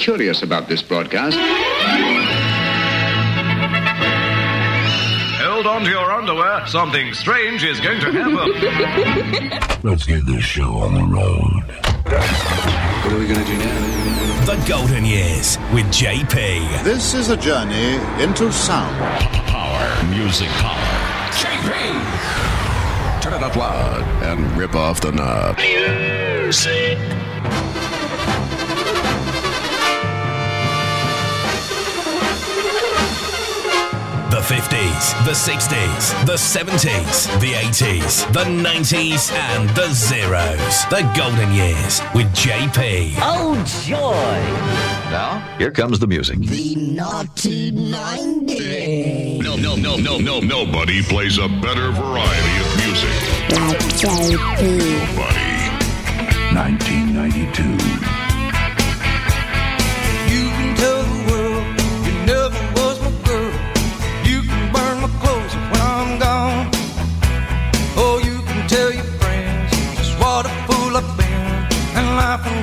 curious about this broadcast. Hold on to your underwear. Something strange is going to happen. Let's get this show on the road. What are we going to do now? The Golden Years with JP. This is a journey into sound. Power. Music power. JP! Turn it up loud and rip off the knob. Music. 50s, the 60s, the 70s, the 80s, the 90s, and the zeros. The Golden Years with JP. Oh, joy! now, here comes the music. The naughty 90s. No, no, no, no, no. Nobody plays a better variety of music. Buddy. 1992.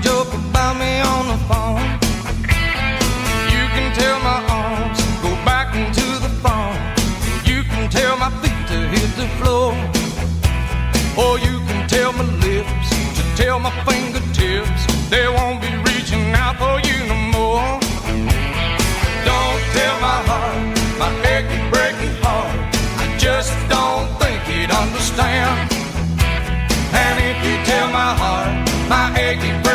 Joke about me on the phone. You can tell my arms go back into the phone. You can tell my feet to hit the floor. Or you can tell my lips to tell my fingertips they won't be reaching out for you no more. Don't tell my heart, my achy breaking heart. I just don't think he'd understand. And if you tell my heart, my achy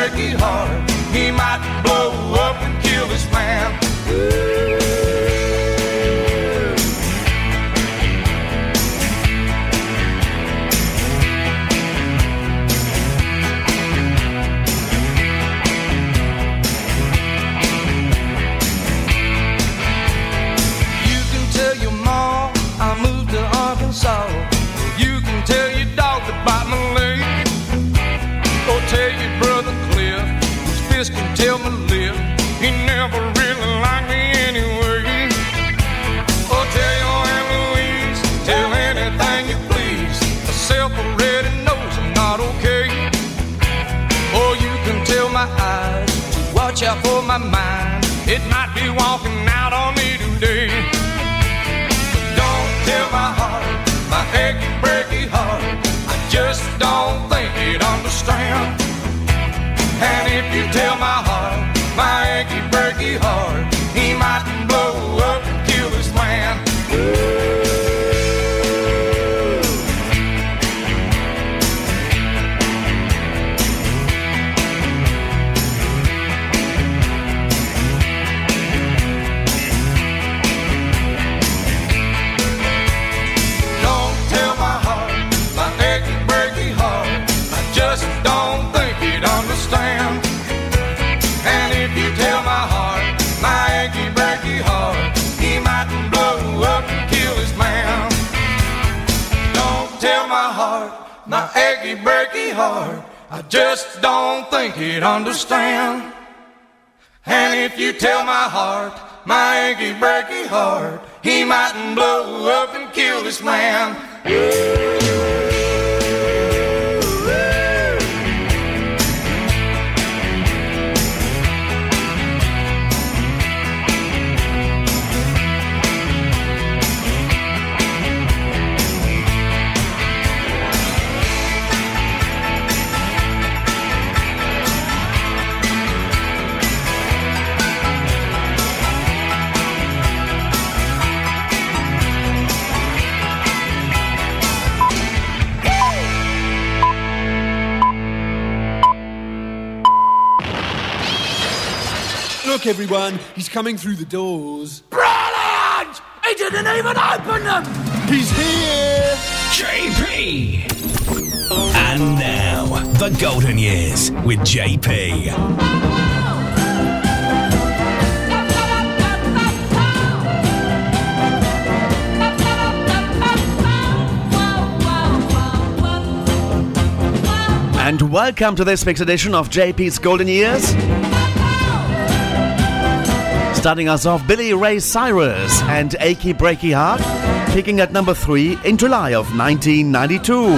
breaky just don't think he'd understand. And if you tell my heart, my achy breaky heart, he mightn't blow up and kill this man. Look, everyone, he's coming through the doors. Brilliant! He didn't even open them! He's here! JP. And now, the Golden Years with JP. And welcome to this week's edition of JP's Golden Years. Starting us off, Billy Ray Cyrus and Achy Breaky Heart, peaking at number three in July of 1992.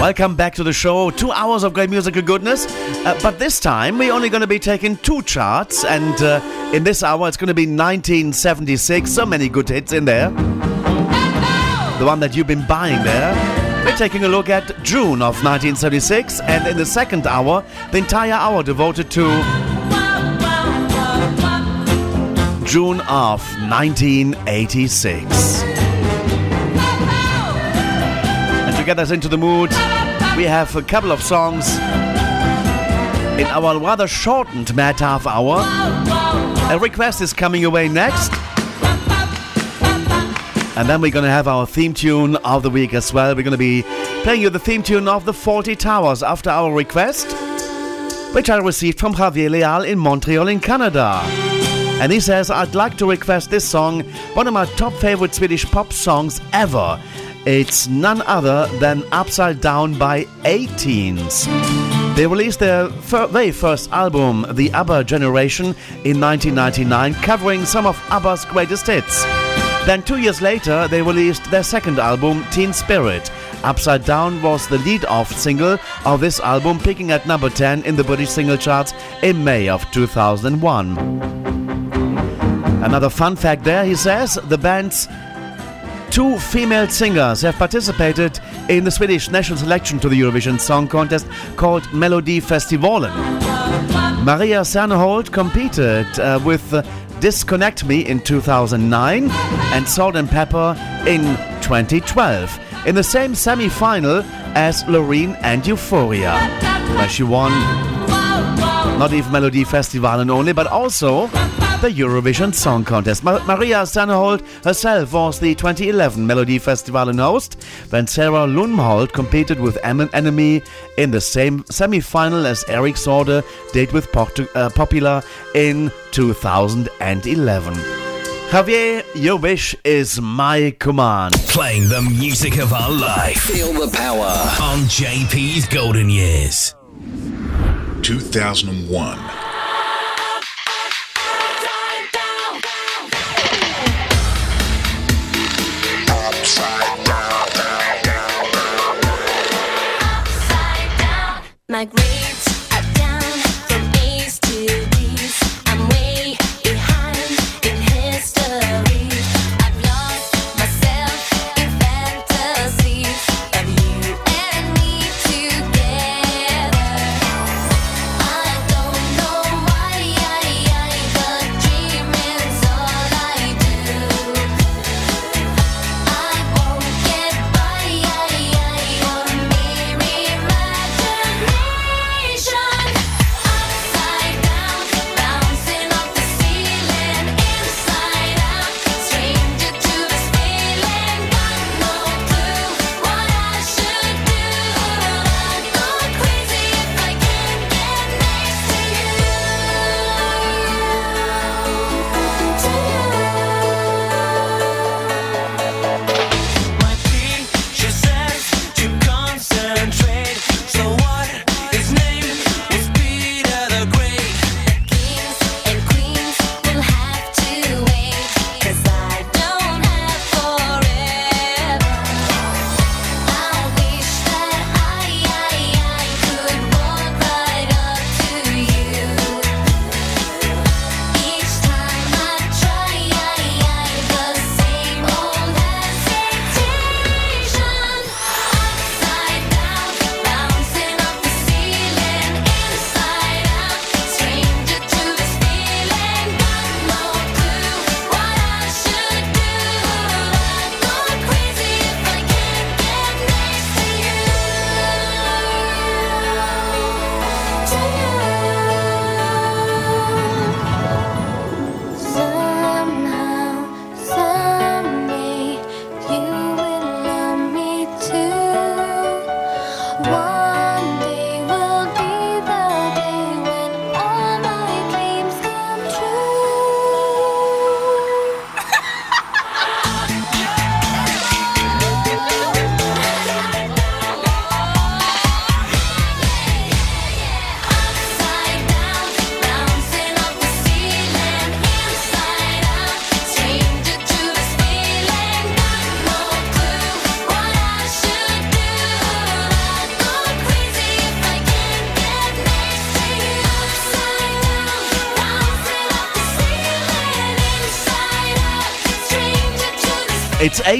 Welcome back to the show. Two hours of great musical goodness. Uh, but this time, we're only going to be taking two charts. And uh, in this hour, it's going to be 1976. So many good hits in there. The one that you've been buying there. We're taking a look at June of 1976. And in the second hour, the entire hour devoted to June of 1986. And to get us into the mood, we have a couple of songs in our rather shortened Mad Half Hour. A request is coming your way next. And then we're going to have our theme tune of the week as well. We're going to be playing you the theme tune of the Fawlty Towers after our request, which I received from Javier Leal in Montreal, in Canada. And he says, I'd like to request this song, one of my top favorite Swedish pop songs ever. It's none other than Upside Down by A*Teens. They released their fir- very first album, The ABBA Generation, in 1999, covering some of ABBA's greatest hits. Then, two years later, they released their second album, Teen Spirit. Upside Down was the lead off single of this album, peaking at number 10 in the British single charts in May of 2001. Another fun fact there, he says, the band's two female singers have participated in the Swedish national selection to the Eurovision Song Contest called Melodifestivalen. Maria Serneholt competed uh, with uh, Disconnect Me in 2009 and Salt and Pepper in 2012 in the same semi final as Loreen and Euphoria, where she won not even Melodifestivalen only, but also the Eurovision Song Contest. Ma- Maria Serneholt herself was the 2011 Melodifestivalen host when Sara Lumholdt competed with Em- Enemy in the same semi-final as Eric Saade did with Portu- uh, Popular in 2011. Javier, your wish is my command. Playing the music of our life Feel the power. on JP's Golden Years. 2001. My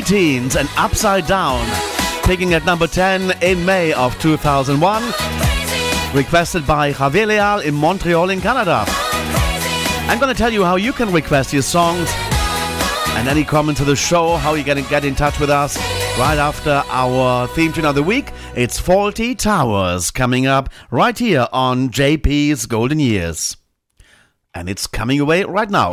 A*Teens and Upside Down, peaking at number 10 in May of 2001, requested by Javier Leal in Montreal in Canada. I'm going to tell you how you can request your songs and any comment to the show, how you can get in touch with us right after our theme tune of the week. It's Fawlty Towers coming up right here on JP's Golden Years. And it's coming away right now.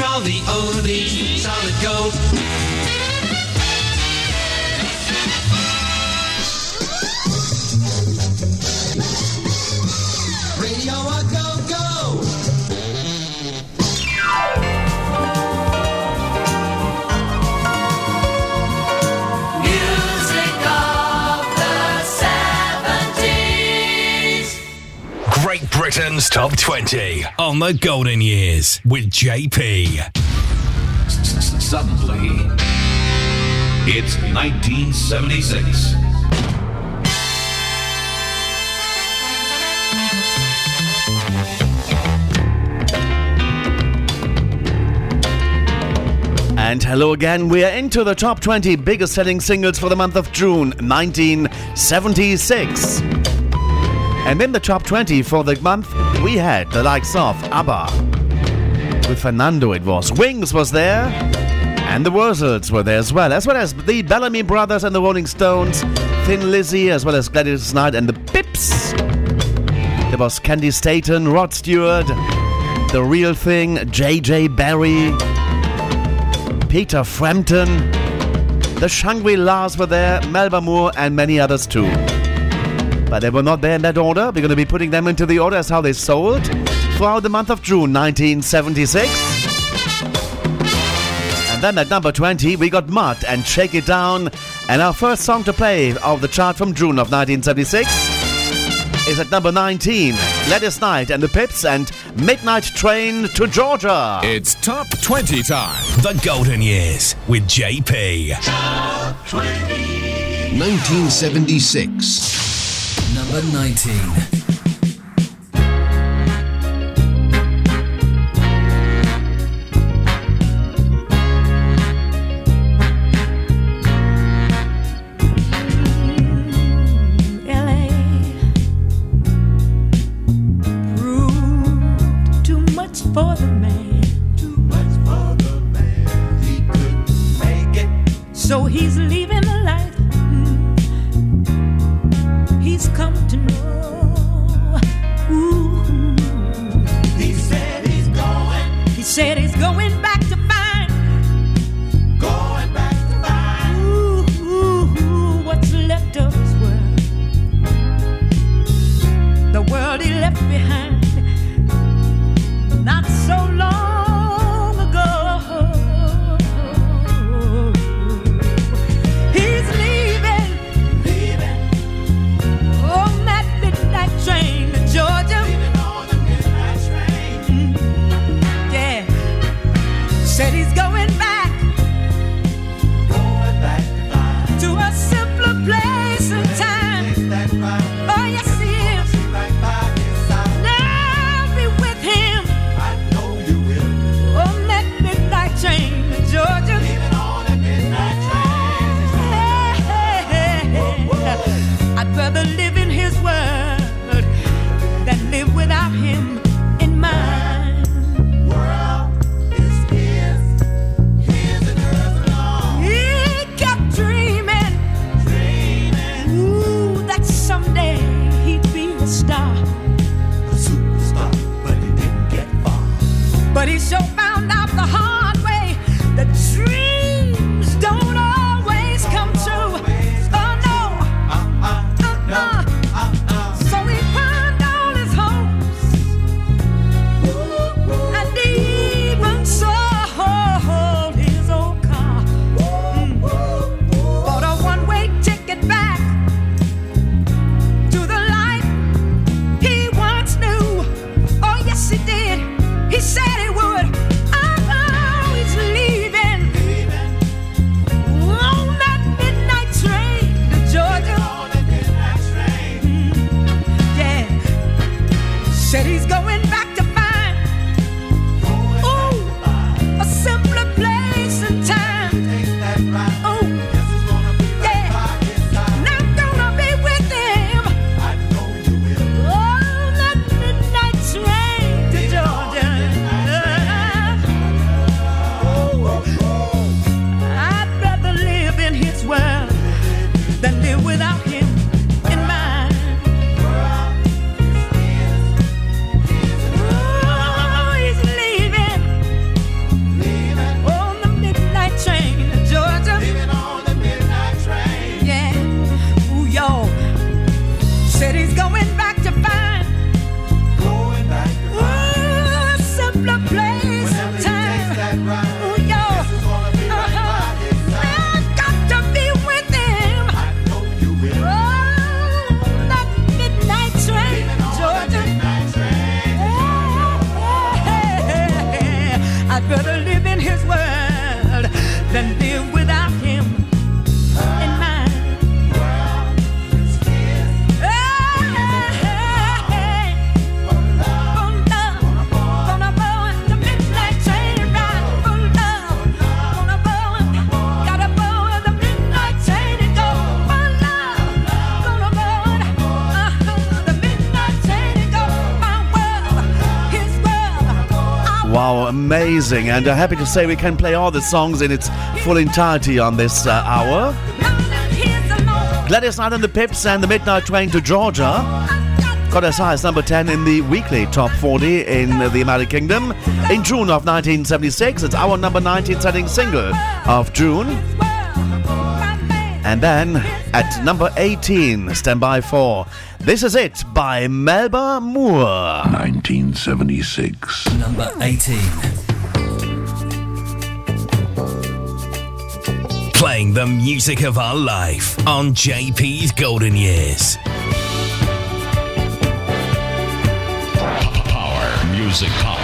Hear all the oldies, solid gold. Britain's Top 20 on the Golden Years with JP. Suddenly, it's 1976. And hello again, we are into the top 20 biggest selling singles for the month of June 1976. And in the top 20 for the month, we had the likes of ABBA. With Fernando, it was. Wings was there. And the Wurzels were there as well, as well as the Bellamy Brothers and the Rolling Stones, Thin Lizzy, as well as Gladys Knight and the Pips. There was Candi Staton, Rod Stewart, The Real Thing, J.J. Barrie, Peter Frampton, the Shangri-Las were there, Melba Moore, and many others too. But they were not there in that order. We're going to be putting them into the order as how they sold throughout the month of June 1976. And then at number 20, we got Mud and Shake It Down. And our first song to play of the chart from June of 1976 is at number 19, Gladys Knight and the Pips and Midnight Train to Georgia. It's top 20 time. The Golden Years with JP. 1976. Number 19. LA proved too much for the amazing, and uh, happy to say we can play all the songs in its full entirety on this uh, hour. Gladys Knight and the Pips and the Midnight Train to Georgia got as high as number 10 in the weekly top 40 in the United Kingdom in June of 1976. It's our number 19 selling single of June. And then at number 18, stand by for This Is It by Melba Moore. 1976. Number 18. playing the music of our life on JP's Golden Years. Power, music power.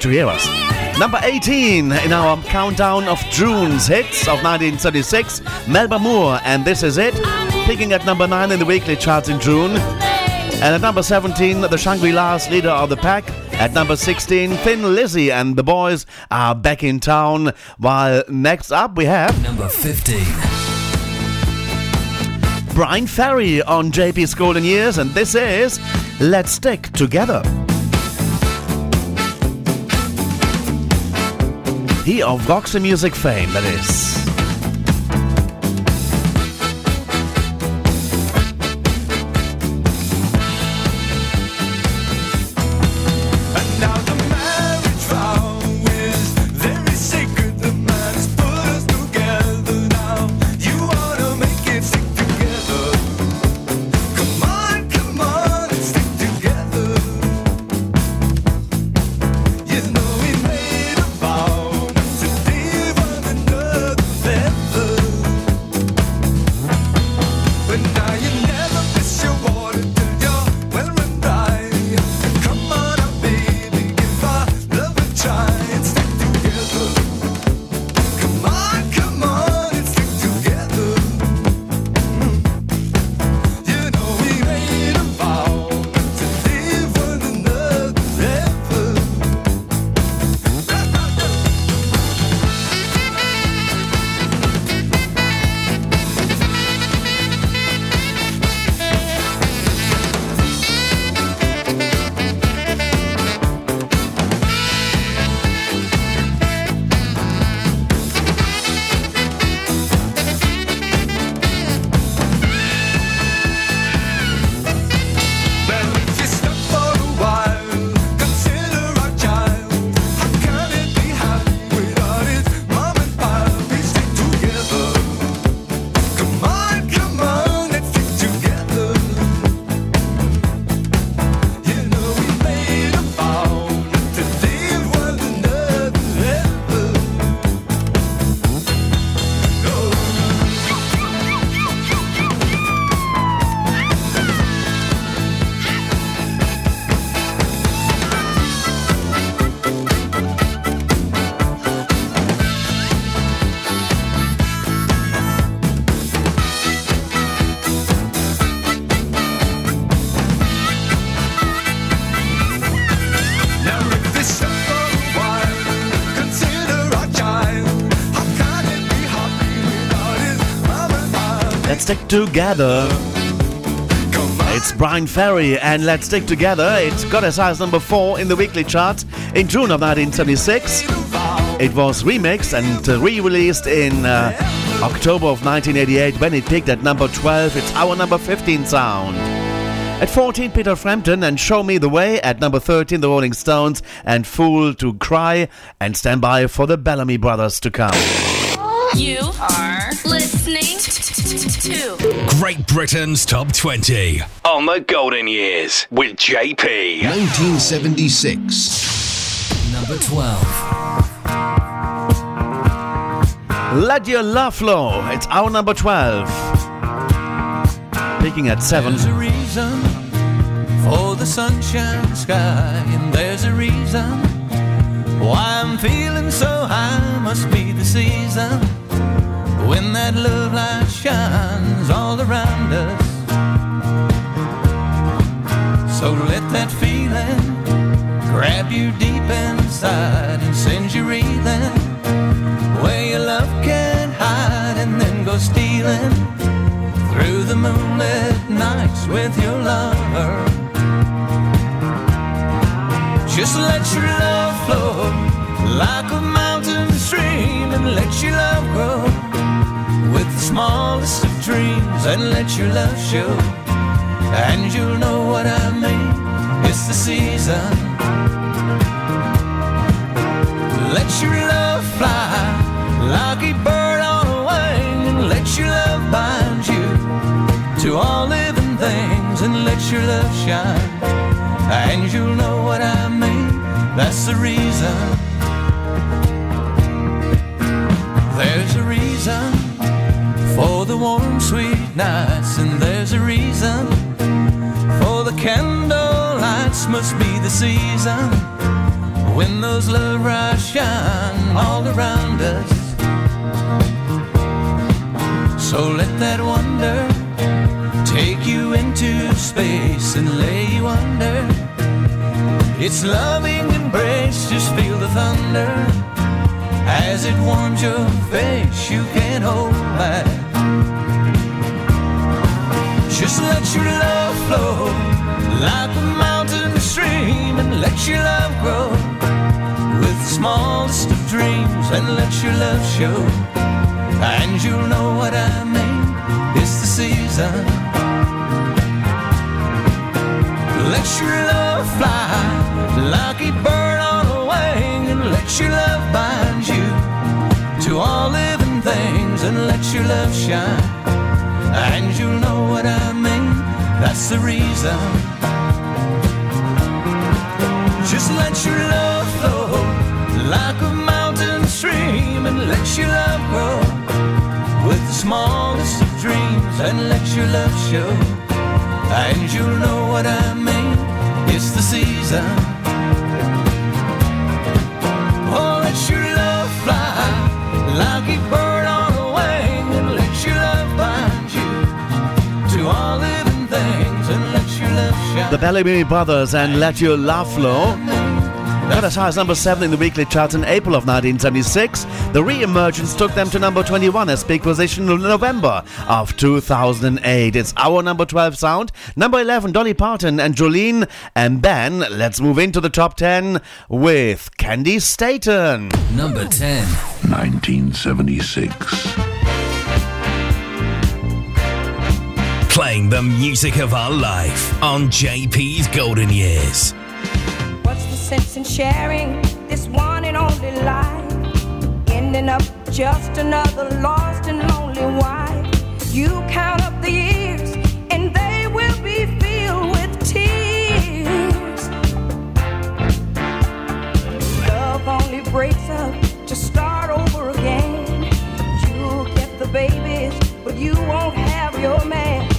to hear us. Number 18 in our countdown of June's hits of 1936, Melba Moore, and this is it. Picking at number 9 in the weekly charts in June. And at number 17, the Shangri La's leader of the pack. At number 16, Thin Lizzy and the boys are back in town. While next up, we have. Number 15. Bryan Ferry on JP's Golden Years, and this is Let's Stick Together. He of Roxy Music fame, that is. Together. It's Bryan Ferry and Let's Stick Together. It got high as number four in the weekly chart in June of 1976. It was remixed and uh, re-released in uh, October of 1988 when it peaked at number 12. It's our number 15 sound. At 14, Peter Frampton and Show Me the Way. At number 13, The Rolling Stones and Fool to Cry. And stand by for the Bellamy Brothers to come. You are listening to Great Britain's Top 20 on the Golden Years with JP. 1976. Number 12. Let Your Love Flow. It's our number 12. Peaking at 7. There's a reason for the sunshine sky, and there's a reason why I'm feeling so high. Must be the season when that love light shines all around us. So let that feeling grab you deep inside and send you reeling where your love can't hide, and then go stealing through the moonlit nights with your lover. Just let your love flow like a mountain stream and let your love grow with the smallest of dreams and let your love show. And you'll know what I mean. It's the season. Let your love fly like a bird on a wing and let your love bind you to all living things and let your love shine. And you'll know what I mean. That's the reason. There's a reason for the warm, sweet nights, and there's a reason for the candle lights. Must be the season when those love rays shine all around us. So let that wonder take you into space and lay you under. Its loving embrace, just feel the thunder as it warms your face. You can't hold back. Just let your love flow like a mountain stream and let your love grow with the smallest of dreams and let your love show. And you'll know what I mean. It's the season. Let your love fly like a bird on a wing and let your love let your love shine. And you'll know what I mean. That's the reason. Just let your love flow like a mountain stream and let your love grow with the smallest of dreams and let your love show. And you'll know what I mean. It's the season. Oh, let your love fly like a bird The Bellamy Brothers and Let Your Love Flow. Got as high as number 7 in the weekly chart in April of 1976. The re-emergence took them to number 21 as peak position in November of 2008. It's our number 12 sound. Number 11, Dolly Parton and Jolene and Ben. Let's move into the top 10 with Candi Staton. Number 10. 1976. Playing the music of our life on JP's Golden Years. What's the sense in sharing this one and only life? Ending up just another lost and lonely wife. You count up the years and they will be filled with tears. Love only breaks up to start over again. You'll get the babies, but you won't have your man.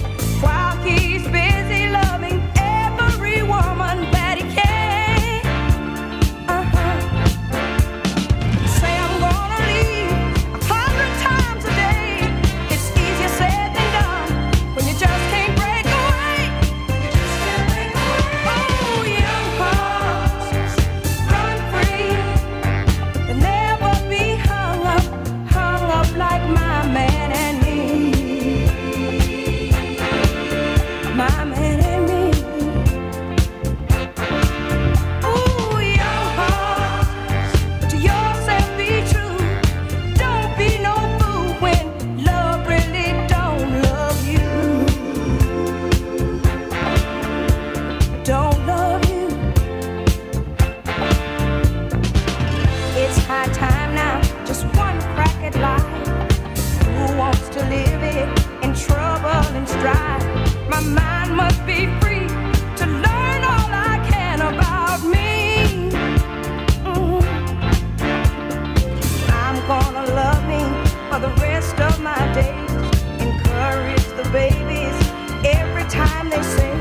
my days. Encourage the babies every time they say.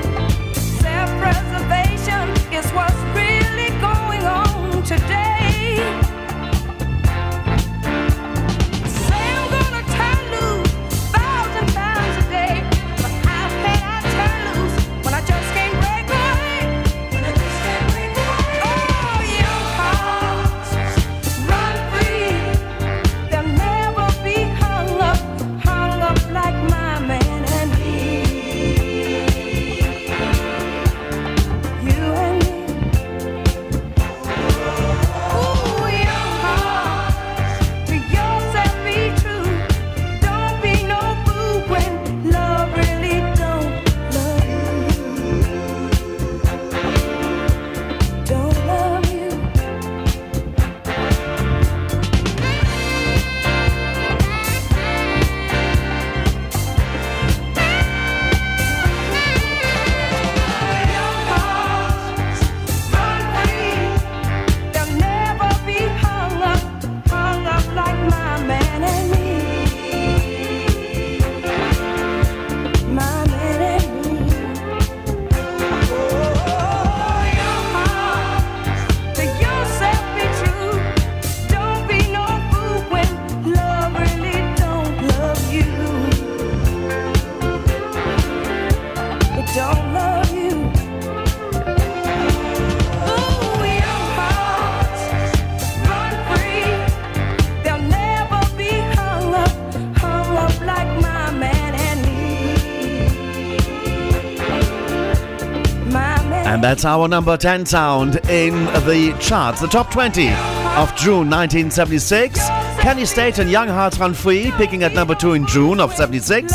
That's our number 10 sound in the charts, the top 20 of June 1976. Candi Staton and Young Hearts Run Free picking at number 2 in June of 76.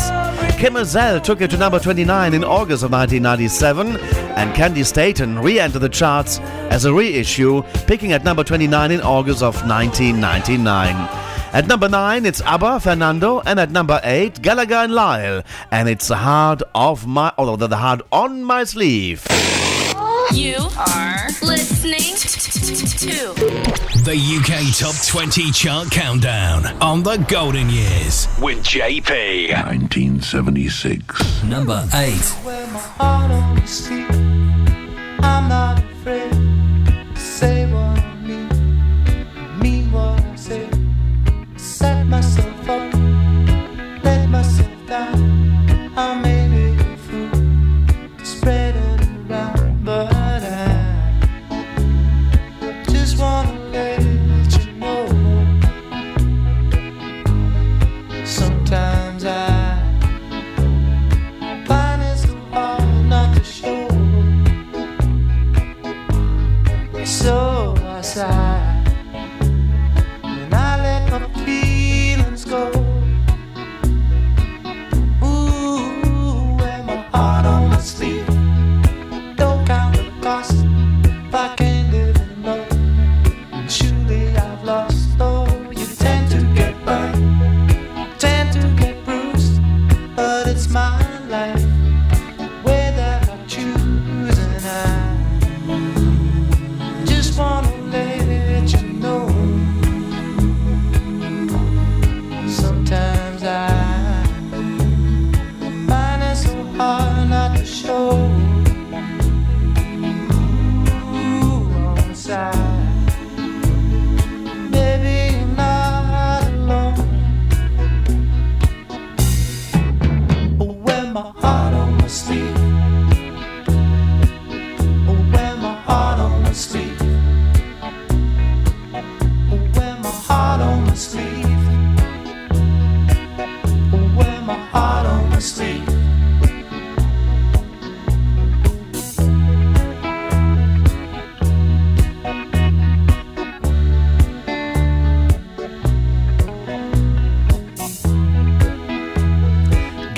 Kym Mazelle took it to number 29 in August of 1997, and Candi Staton re-entered the charts as a reissue, picking at number 29 in August of 1999. At number 9, it's ABBA, Fernando, and at number 8, Gallagher and Lyle, and it's the heart of my, oh, although the heart on my sleeve. You are listening to the UK Top 20 Chart Countdown on the Golden Years with JP. 1976. Number 8.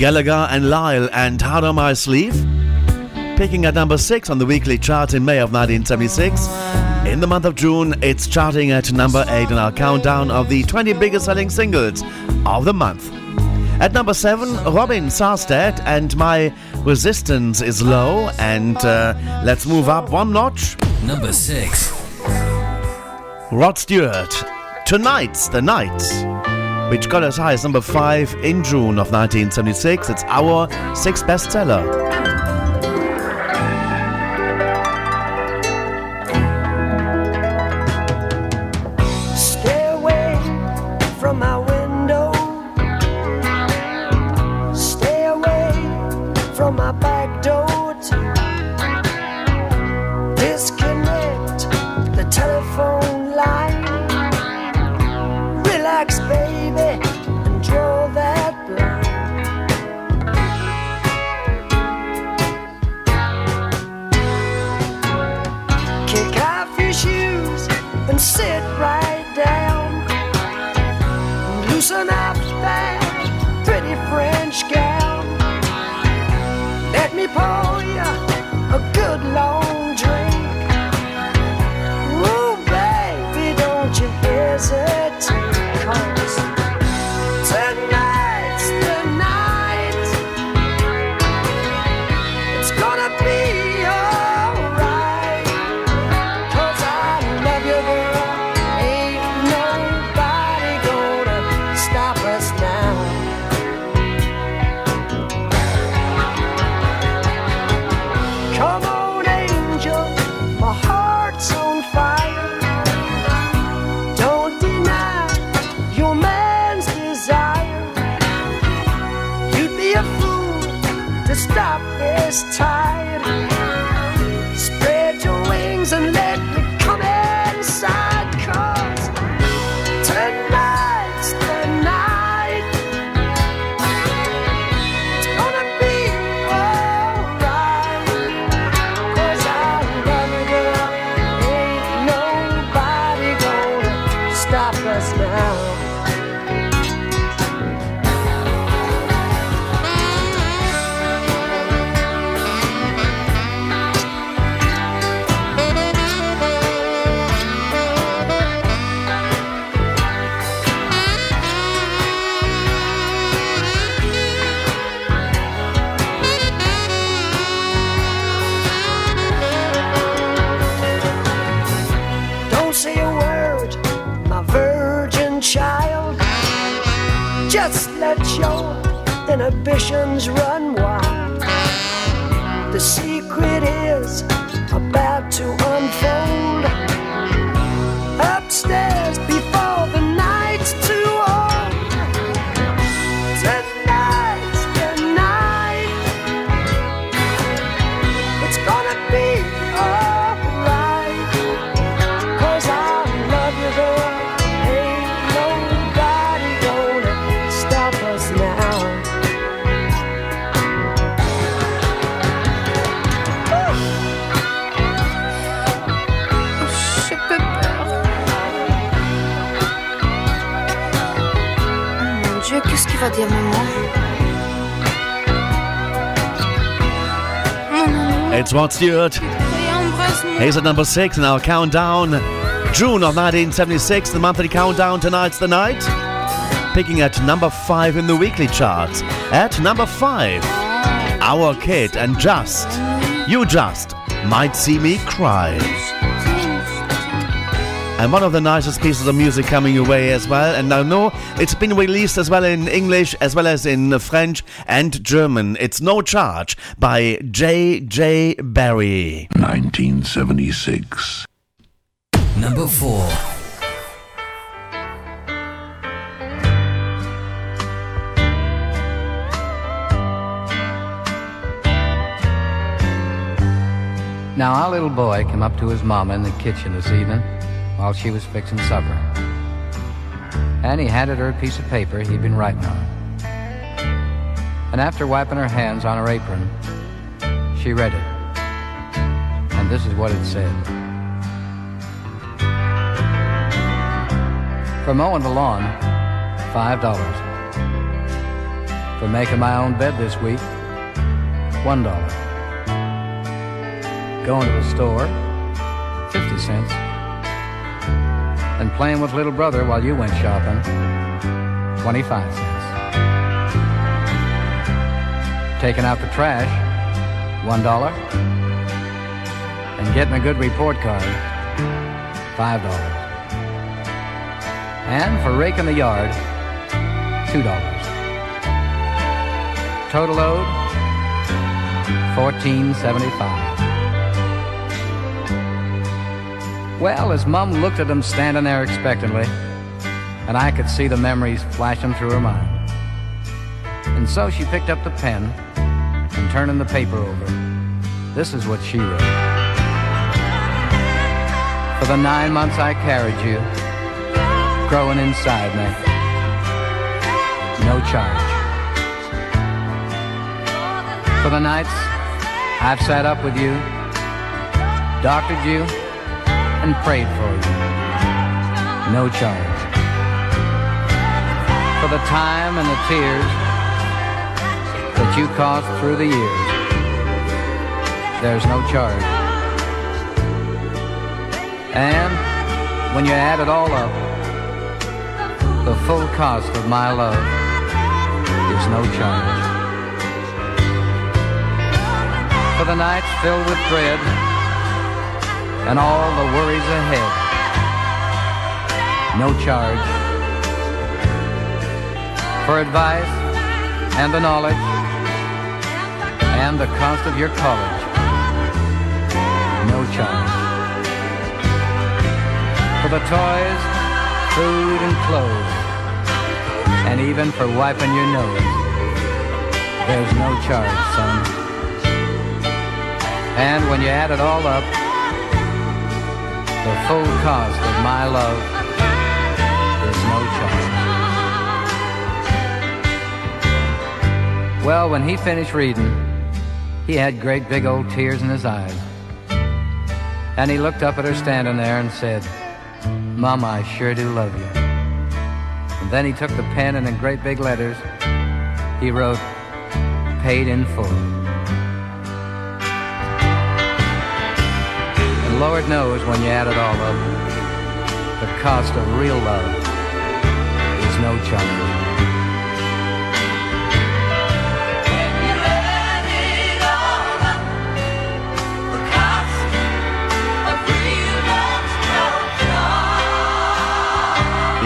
Gallagher and Lyle and Hard on My Sleeve. Picking at number 6 on the weekly chart in May of 1976. In the month of June, it's charting at number 8 in our countdown of the 20 biggest selling singles of the month. At number 7, Robin Sarstedt and My Resistance is Low. And uh, let's move up one notch. Number 6. Rod Stewart, Tonight's the Night which got as high as number 5 in June of 1976. It's our sixth bestseller. Inhibitions run wild. The secret is Rod Stewart. He's at number 6 in our countdown. June of 1976, the monthly countdown. Tonight's the night. Picking at number 5 in the weekly charts. At number 5, Our Kid and Just. You Just Might See Me Cry. And one of the nicest pieces of music coming your way as well. And I know it's been released as well in English as well as in French and German. It's No Charge by J.J. Barrie. 1976. Number 4. Now, our little boy came up to his mama in the kitchen this evening while she was fixing supper. And he handed her a piece of paper he'd been writing on. And after wiping her hands on her apron, she read it. And this is what it said For mowing the lawn, $5. For making my own bed this week, $1. going to the store, 50 cents. And playing with little brother while you went shopping, 25 cents. Taking out the trash, $1. And getting a good report card, $5. And for raking the yard, $2. Total owed, $14.75. Well, his mom looked at him standing there expectantly, and I could see the memories flashing through her mind. And so she picked up the pen and turning the paper over. This is what she wrote. For the nine months I carried you, growing inside me, no charge. For the nights I've sat up with you, doctored you, and prayed for you. No charge. For the time and the tears that you caused through the years, there's no charge. And when you add it all up, the full cost of my love is no charge. For the nights filled with dread and all the worries ahead, no charge. For advice and the knowledge and the cost of your college, no charge. For the toys, food and clothes, and even for wiping your nose, there's no charge, son. And when you add it all up, the full cost of my love is no charge. Well, when he finished reading, he had great big old tears in his eyes. And he looked up at her standing there and said, Mama, I sure do love you. And then he took the pen and in great big letters, he wrote, paid in full. Lord knows when you add it all up, the cost of real love is no charge.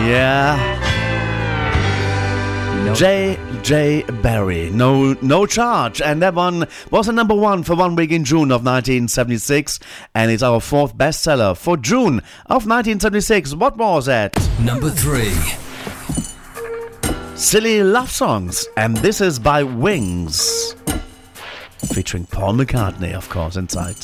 Yeah. J. J. Barrie, no, no charge, and that one was a number one for one week in June of 1976, and it's our fourth bestseller for June of 1976. What was it? Number three. Silly Love Songs, and this is by Wings, featuring Paul McCartney, of course, inside.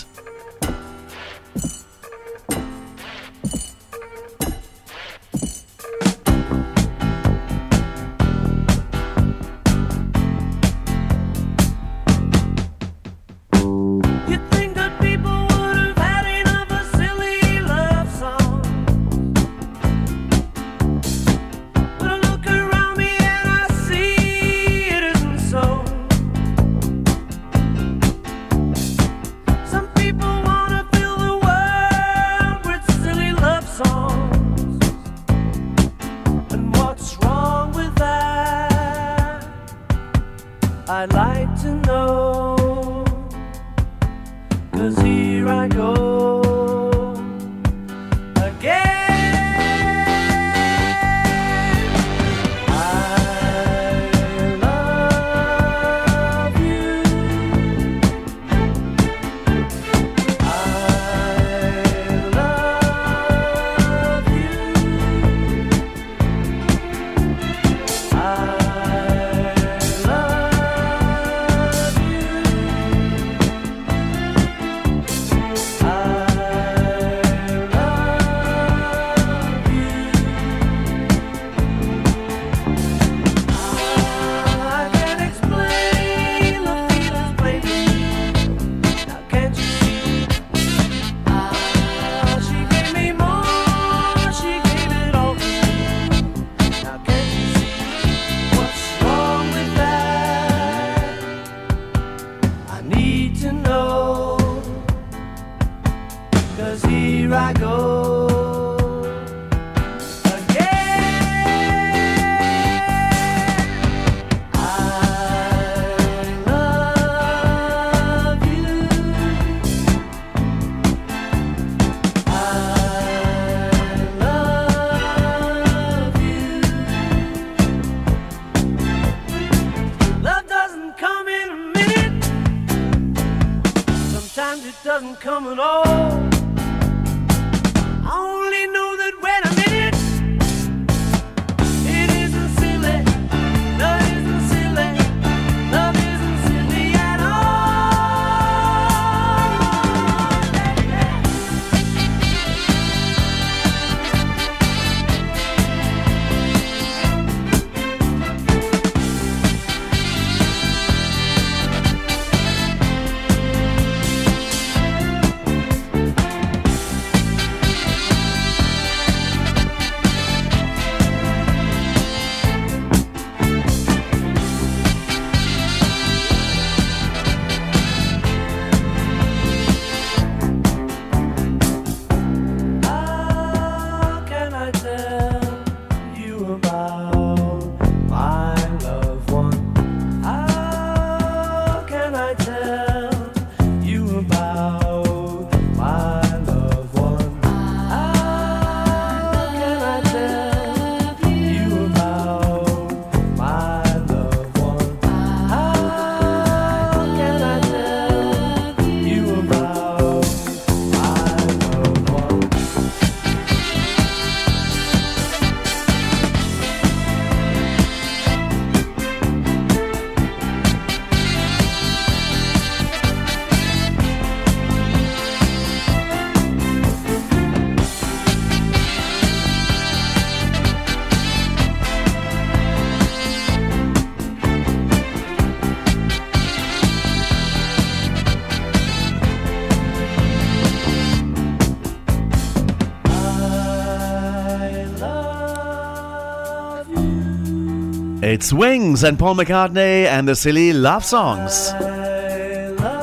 It's Wings and Paul McCartney and the silly love songs.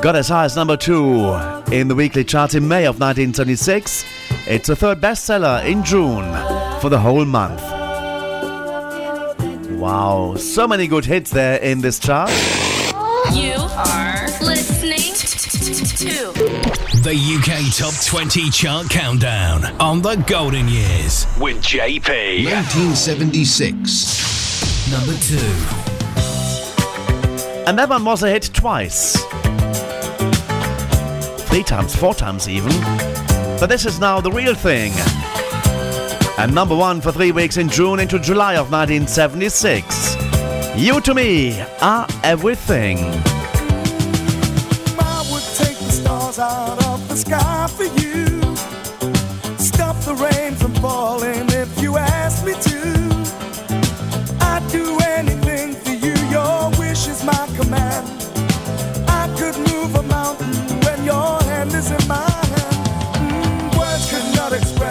Got as high as number two in the weekly chart in May of 1976. It's a third bestseller in June for the whole month. Wow, so many good hits there in this chart. You are listening to the UK Top 20 Chart Countdown on the Golden Years with JP. 1976 number two. And that one was a hit twice. Three times, four times even. But this is now the real thing. And number one for three weeks in June into July of 1976. You to me are everything.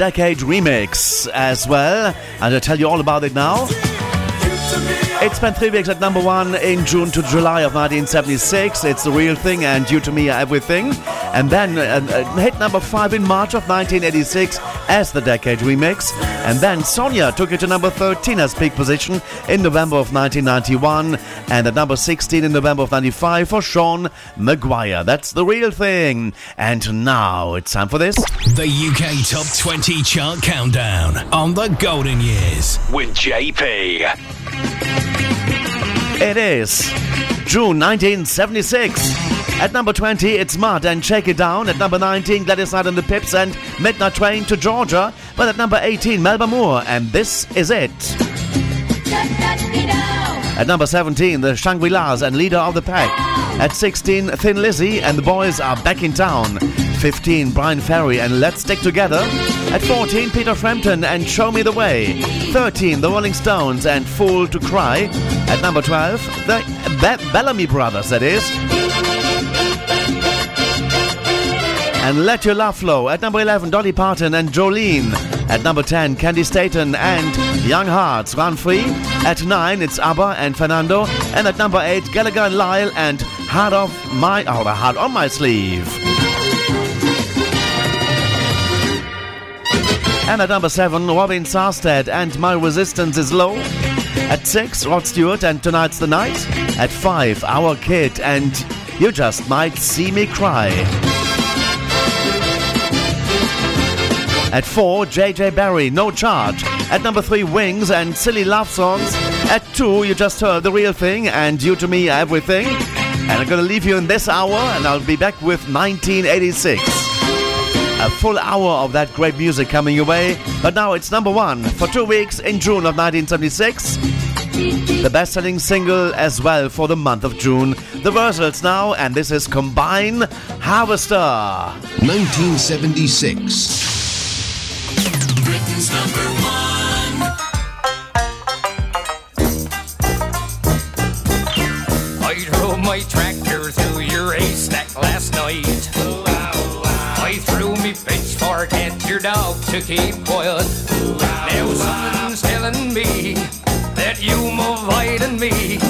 Decade remix as well, and I'll tell you all about it now. It spent three weeks at number one in June to July of 1976. It's the real thing, and You to Me Everything. And then uh, uh, hit number five in March of 1986 as the decade remix. And then Sonia took it to number 13 as peak position in November of 1991, and at number 16 in November of 95 for Sean Maguire. That's the real thing. And now it's time for this. The UK Top 20 Chart Countdown on the Golden Years with JP. It is June 1976. At number 20, it's Mud and Shake It Down. At number 19, Gladys Knight and the Pips and Midnight Train to Georgia. But at number 18, Melba Moore, and this is it. At number 17, the Shangri-Las and Leader of the Pack. At 16, Thin Lizzy and the Boys Are Back in Town. 15, Bryan Ferry and Let's Stick Together. At 14, Peter Frampton and Show Me the Way. 13, the Rolling Stones and Fool to Cry. At number 12, the Be- Bellamy Brothers, that is. And Let Your Love Flow. At number 11, Dolly Parton and Jolene. At number 10, Candi Staton and Young Hearts Run Free. At 9, it's ABBA and Fernando. And at number 8, Gallagher and Lyle and Heart of My oh, Heart on My Sleeve. And at number 7, Robin Sarstedt and My Resistance is Low. At 6, Rod Stewart and Tonight's the Night. At 5, Our Kid and You Just Might See Me Cry. At 4, JJ Barrie, No Charge. At number 3, Wings and Silly Love Songs. At 2, you just heard The Real Thing and You to Me Everything. And I'm gonna leave you in this hour and I'll be back with 1986. A full hour of that great music coming your way. But now it's number one for two weeks in June of 1976. The best selling single as well for the month of June. The Wurzels now, and this is Combine Harvester. 1976. My tractor through your haystack last night. I threw me pitchfork at your dog to keep quiet. Now someone's telling me that you're avoiding me.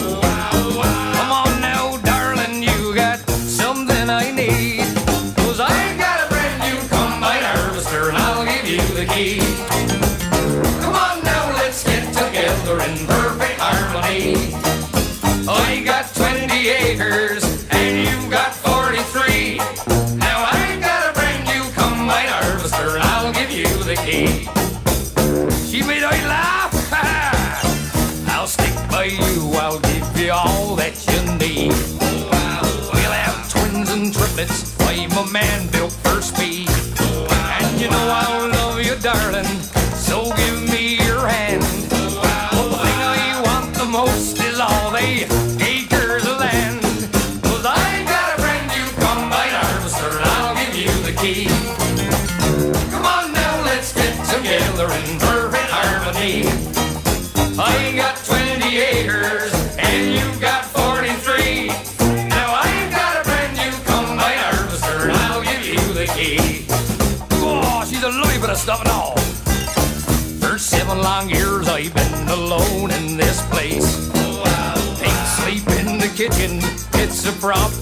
It's a proper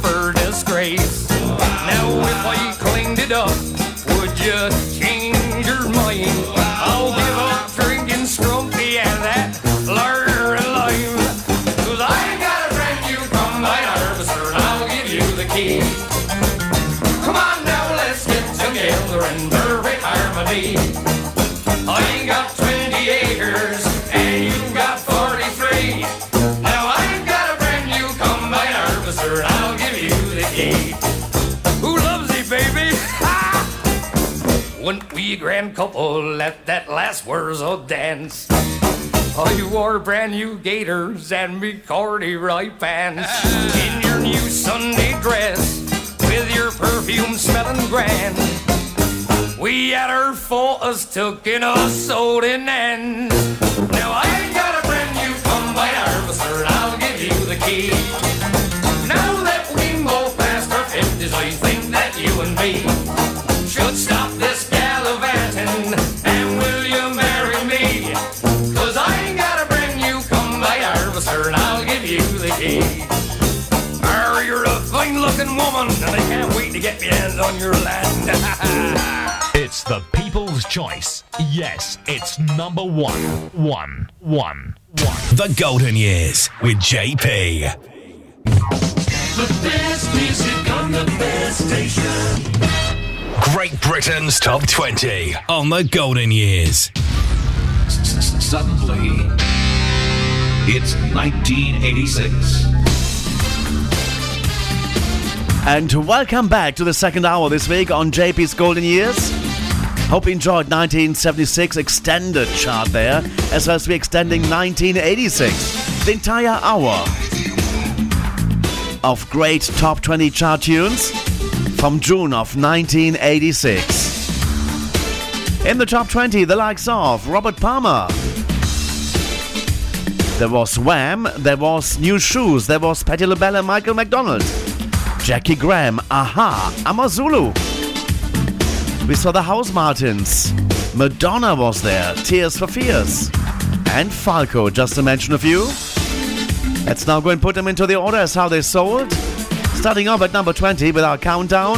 couple at that last Wurzel dance. Oh, I wore brand new gaiters and me corduroy pants. In your new Sunday dress with your perfume smelling grand. We had our photos took in a sold in end. Now I got a brand new combine harvester and I'll give you the key. Now that we both past our fifties, I think that you and me woman, and I can't wait to get my hands on your land. It's the people's choice. Yes, it's number one. One, one, one. The Golden Years with JP. The best music on the best station. Great Britain's Top 20 on the Golden Years. Suddenly, it's 1986. And welcome back to the second hour this week on JP's Golden Years. Hope you enjoyed 1976 extended chart there, as well as we extending 1986. The entire hour of great top 20 chart tunes from June of 1986. In the top 20, the likes of Robert Palmer. There was Wham, there was New Shoes, there was Patti LaBelle and Michael McDonald. Jackie Graham, A-ha, Amazulu. We saw the Housemartins. Madonna was there, Tears for Fears. And Falco, just to mention a few. Let's now go and put them into the order as how they sold. Starting off at number 20 with our countdown.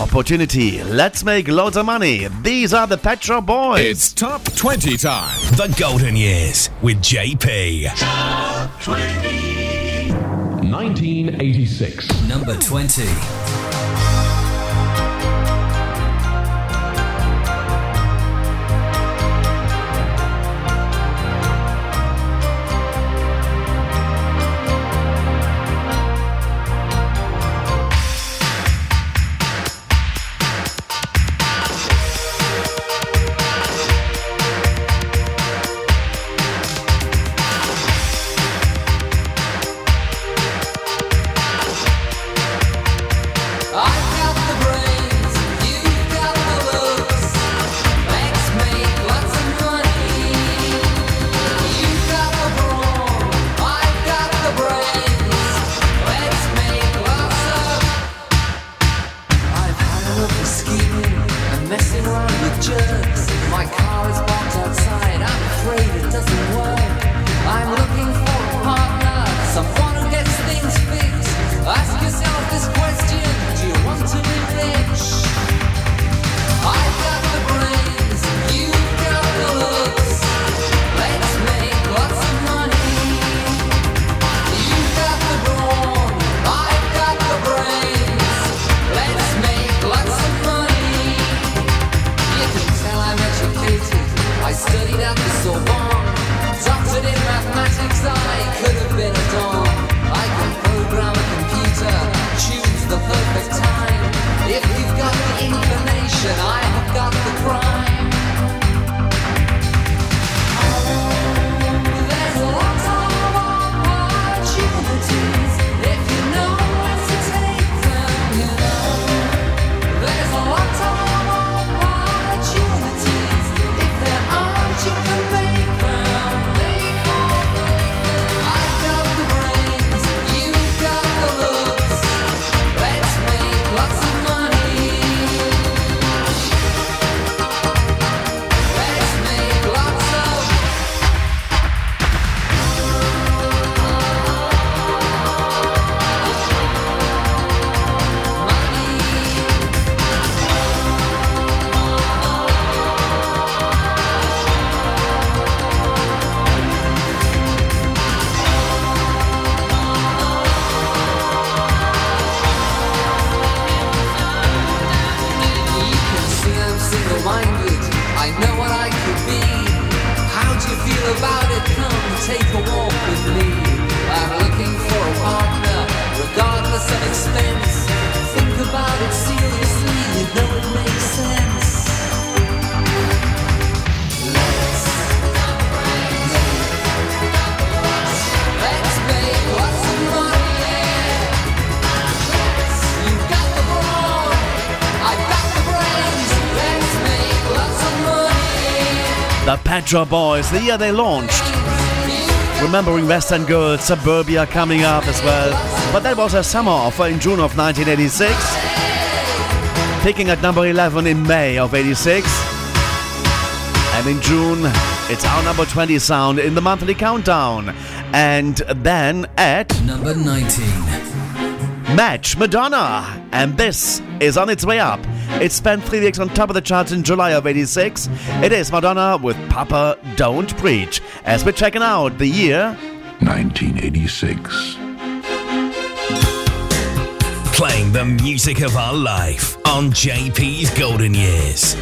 Opportunity. Let's make loads of money. These are the Pet Shop Boys. It's top 20 time. The Golden Years with JP. 1986. Number 20. Ultra Boys, the year they launched. Remembering West End Girls, Suburbia coming up as well. But that was a summer offer in June of 1986. Picking at number 11 in May of 86. And in June, it's our number 20 sound in the monthly countdown. And then at number 19, Match Madonna. And this is on its way up. It spent three weeks on top of the charts in July of 86. It is Madonna with Papa Don't Preach. As we're checking out the year 1986. Playing the music of our life on JP's Golden Years.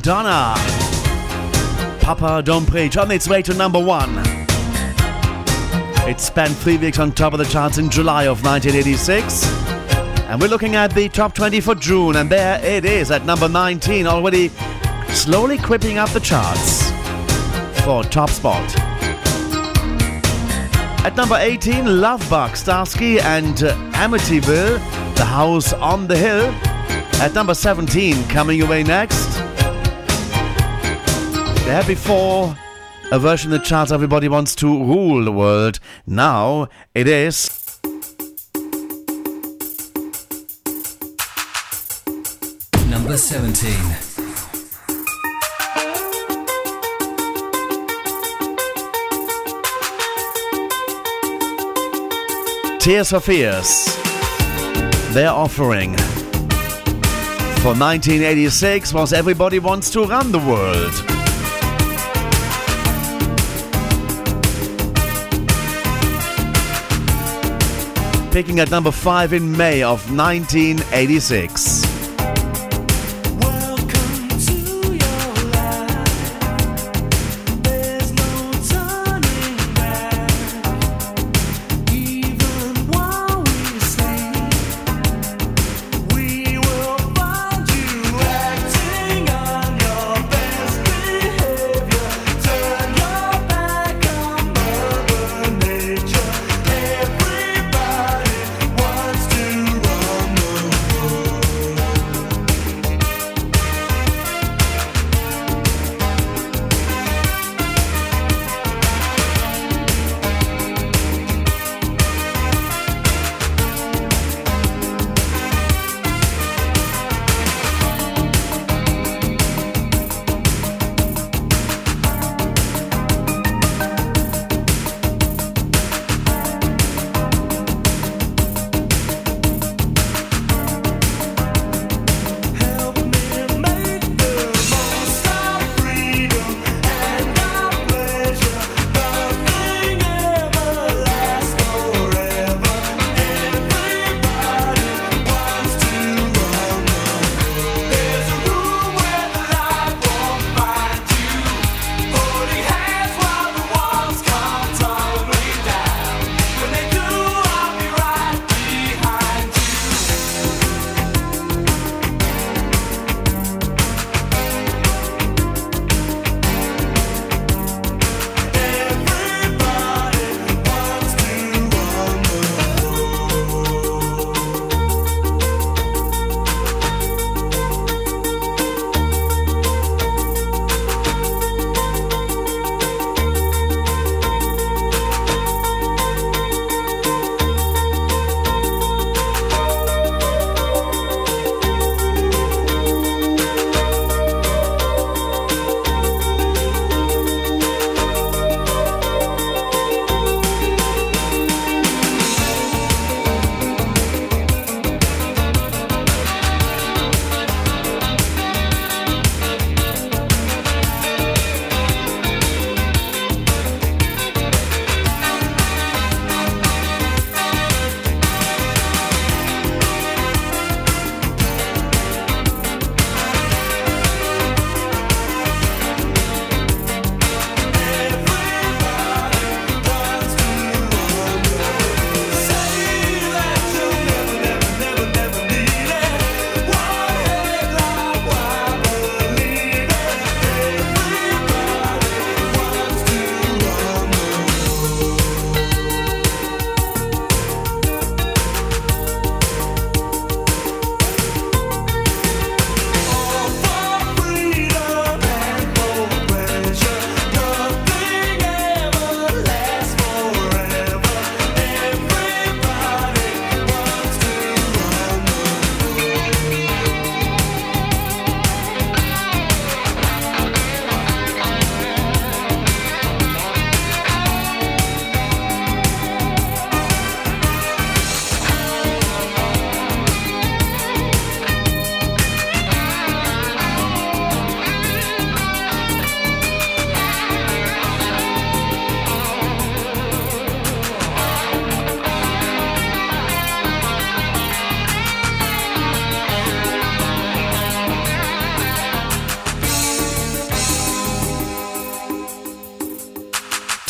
Madonna. Papa Don't Preach on its way to number one. It spent three weeks on top of the charts in July of 1986. And we're looking at the top 20 for June, and there it is at number 19, already slowly creeping up the charts for top spot. At number 18, Love Bug, Starski and Amityville, The House on the Hill. At number 17, coming away next, they had before a version that the charts everybody wants to rule the world. Now it is. Number 17. Tears for Fears. Their offering for 1986 was Everybody Wants to Run the World. Picking at number 5 in May of 1986.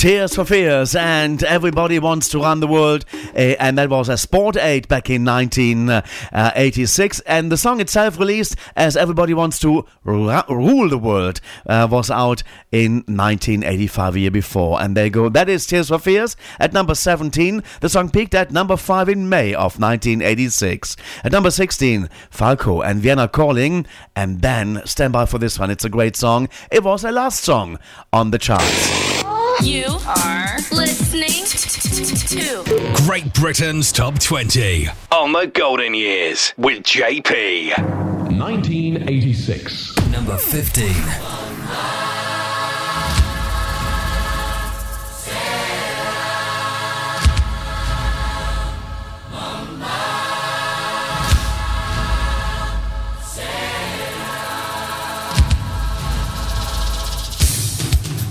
Tears for Fears and Everybody Wants to Run the World. Uh, and that was a Sport 8 back in 1986. And the song itself, released as Everybody Wants to Ru- Rule the World, uh, was out in 1985, a year before. And there you go. That is Tears for Fears at number 17. The song peaked at number 5 in May of 1986. At number 16, Falco and Vienna Calling. And then, stand by for this one. It's a great song. It was a last song on the charts. You are listening to Great Britain's Top 20 on the Golden Years with JP. 1986. Number 15.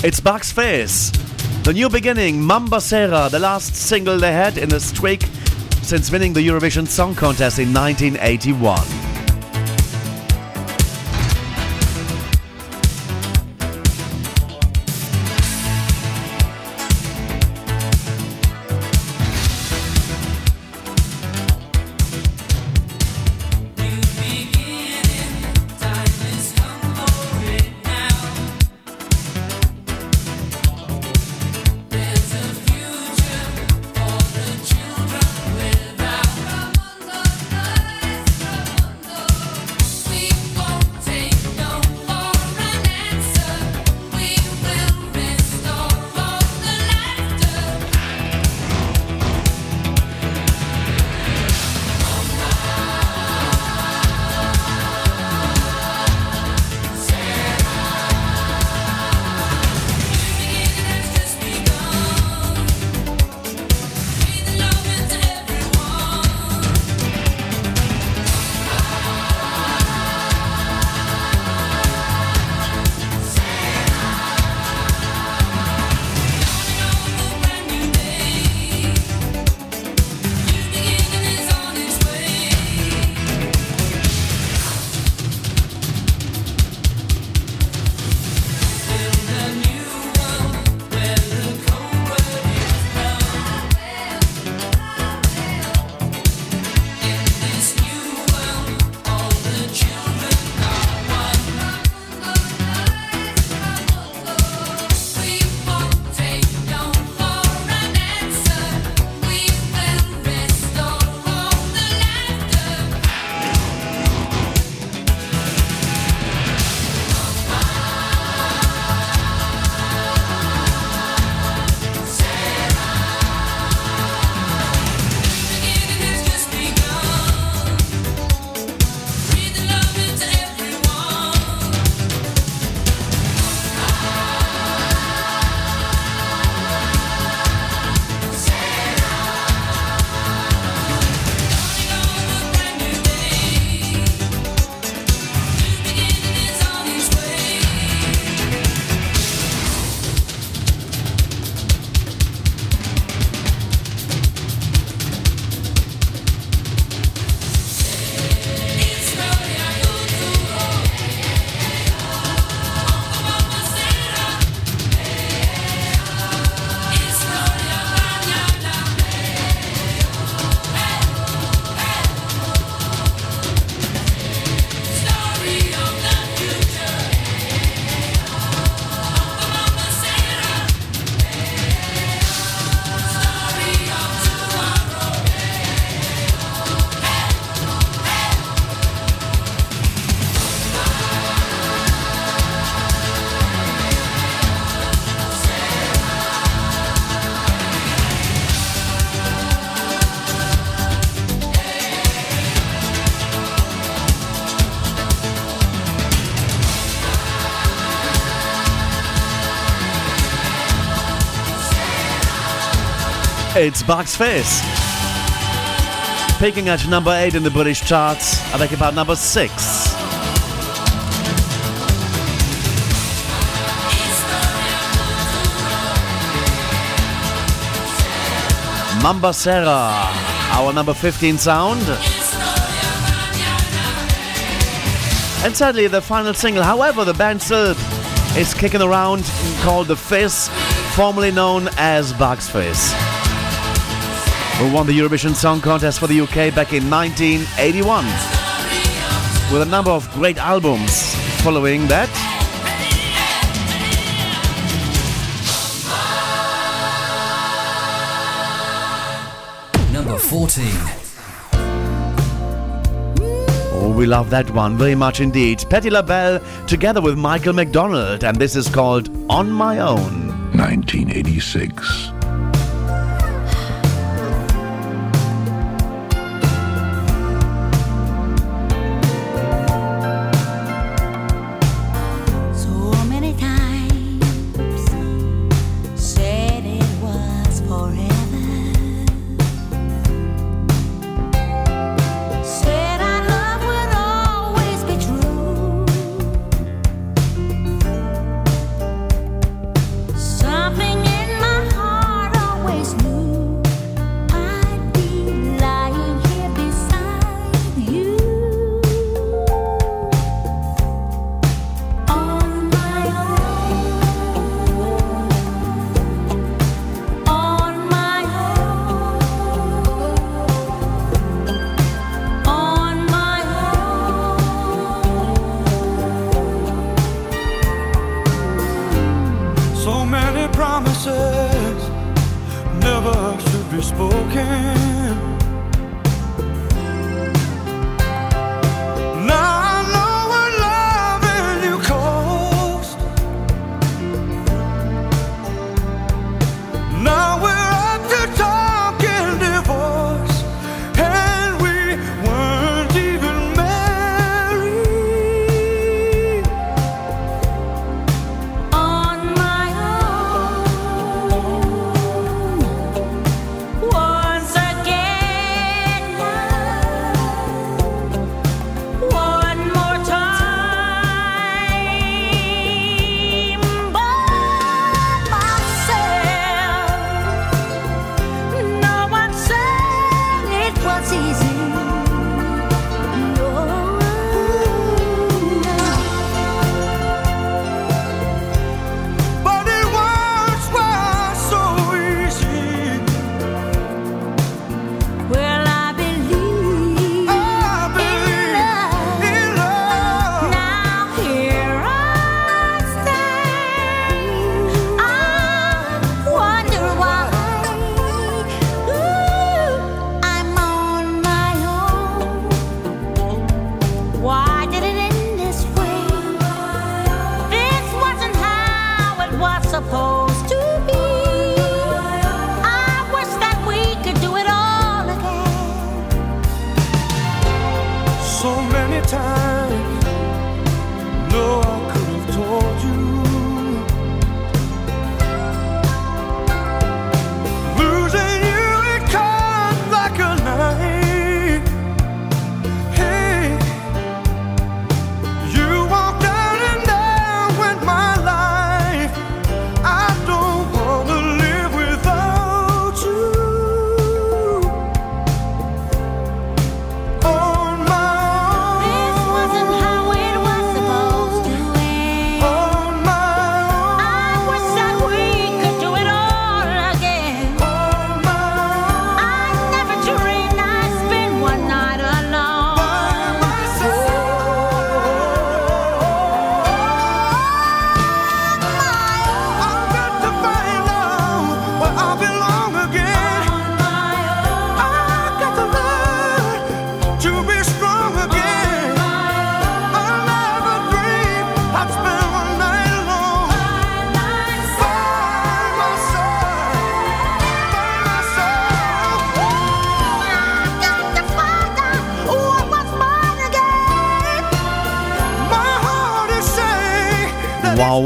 It's Bucks Fizz. The new beginning, Mamba Seyra, the last single they had in a streak since winning the Eurovision Song Contest in 1981. it's Buck's Fizz. Peaking at number 8 in the British charts, I think about number 6. Mamba Seyra, our number 15 sound. And sadly, the final single, however, the band still is kicking around called The Fizz, formerly known as Bucks Fizz who won the Eurovision Song Contest for the UK back in 1981 with a number of great albums following that. Number 14. Oh, we love that one very much indeed. Patti LaBelle together with Michael McDonald, and this is called On My Own. 1986.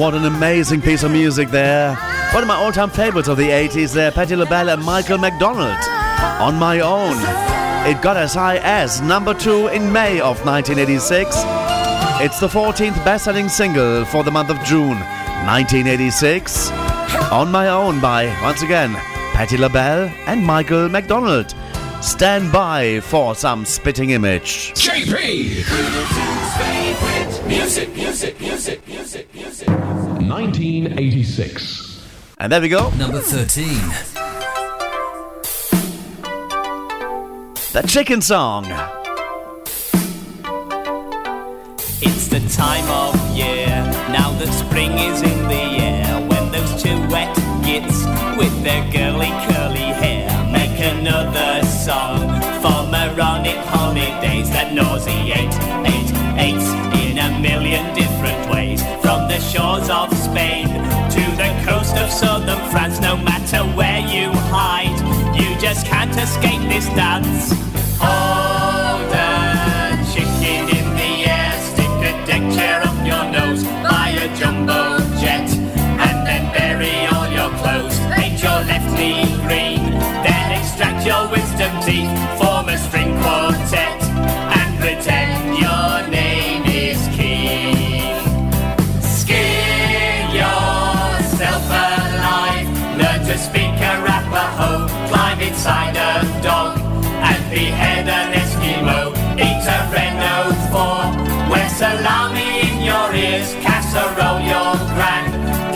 what an amazing piece of music there. One of my all time favorites of the 80s there, Patti LaBelle and Michael McDonald. On my own. It got as high as number two in May of 1986. It's the 14th best selling single for the month of June 1986. On my own by, once again, Patti LaBelle and Michael McDonald. Stand by for some spitting image. JP! Music, music, music. 1986. And there we go. Number 13. The Chicken Song. It's the time of year now that spring is in the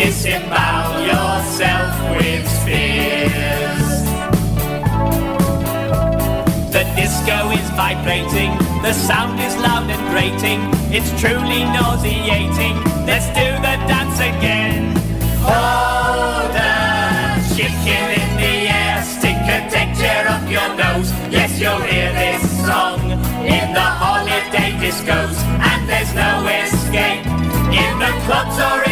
disembowel yourself with spears. The disco is vibrating, the sound is loud and grating, it's truly nauseating. Let's do the dance again. Hold a chicken in the air, stick a chair up your nose. Yes, you'll hear this song in the holiday discos, and there's no escape. In the clubs or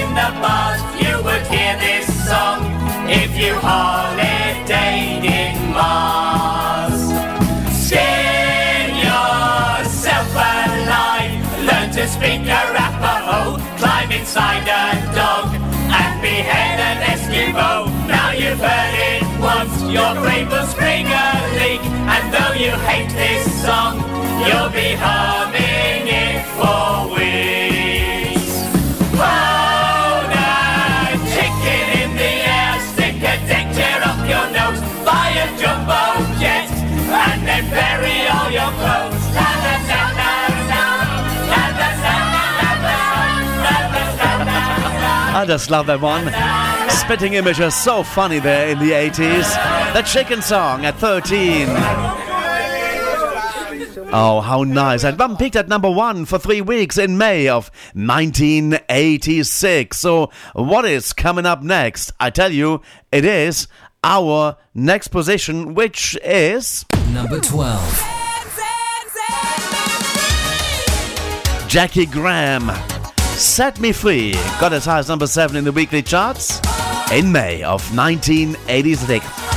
you holidayed in Mars. Skin yourself alive. Learn to speak Arapaho. Climb inside a dog and behead an Eskimo. Now you've heard it once. Your brain will spring a leak. And though you hate this song, you'll be humming it for I just love that one. Spitting Images, so funny there in the 80s. The chicken song at 13. Oh, how nice. And one peaked at number one for three weeks in May of 1986. So, what is coming up next? I tell you, it is our next position, which is Number 12. Jaki Graham. Set Me Free. Got as high as number seven in the weekly charts in May of 1986.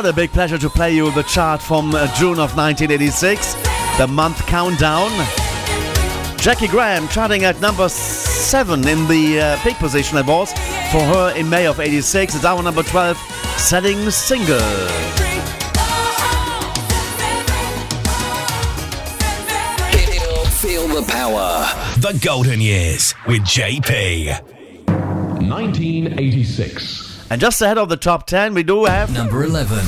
What a big pleasure to play you the chart from uh, June of 1986, the month countdown. Jaki Graham charting at number 7 in the uh, position it was for her in May of 86. It's our number 12, setting single. the power. The Golden Years with JP. 1986. And just ahead of the top 10, we do have. Number 11.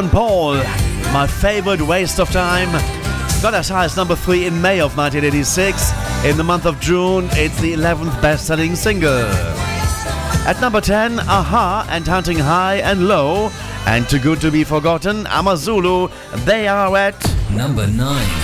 Owen Paul, my favorite waste of time. Got as high as number three in May of 1986. In the month of June, it's the 11th best selling single. At number 10, A-ha and Hunting High and Low, and Too Good to Be Forgotten, Amazulu, they are at number 9.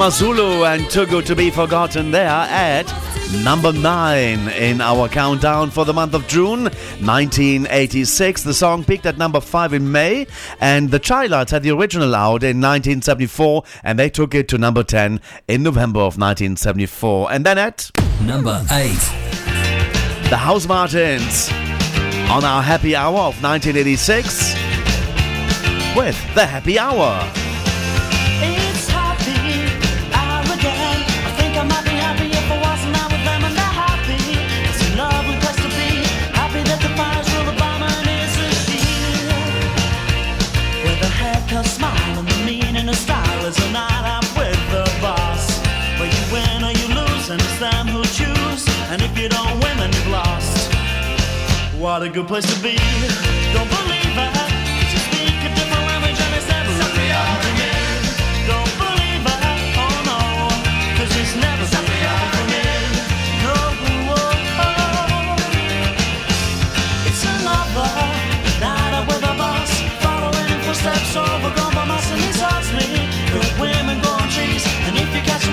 Amazulu and Too Good to Be Forgotten there at number 9 in our countdown for the month of June 1986. The song peaked at number 5 in May, and the Chi-Lites had the original out in 1974, and they took it to number 10 in November of 1974. And then at Number 8. the Housemartins on our happy hour of 1986 with the happy hour. It's a never something else again. Don't believe it. Oh. Following in footsteps overgrown by and me. Good women trees. And if you catch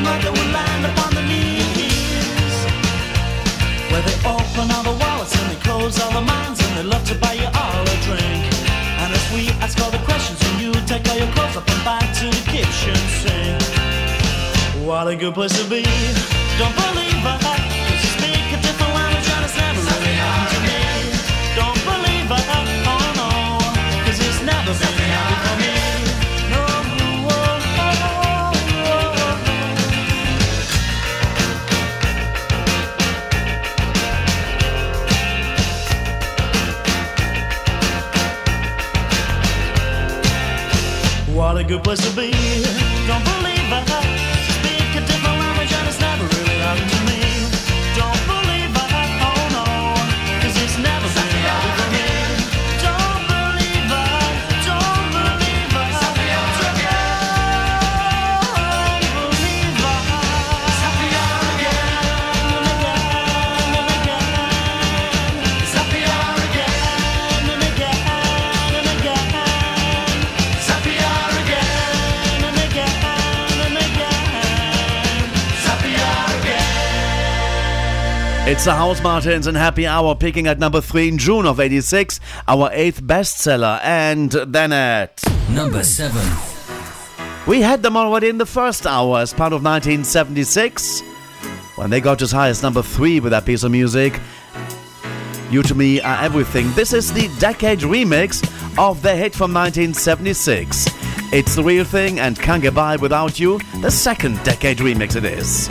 and all the minds and they love to buy you all a drink. And as we ask all the questions and you take all your clothes up and back to the kitchen sink. What a good place to be. Don't believe What a It's the Housemartins and Happy Hour picking at number 3 in June of 86, our eighth bestseller. And then at Number 7. We had them already in the first hour as part of 1976 when they got as high as number 3 with that piece of music. You to Me Are Everything. This is the decade remix of the hit from 1976. It's the real thing and Can't Get By Without You, the second decade remix it is.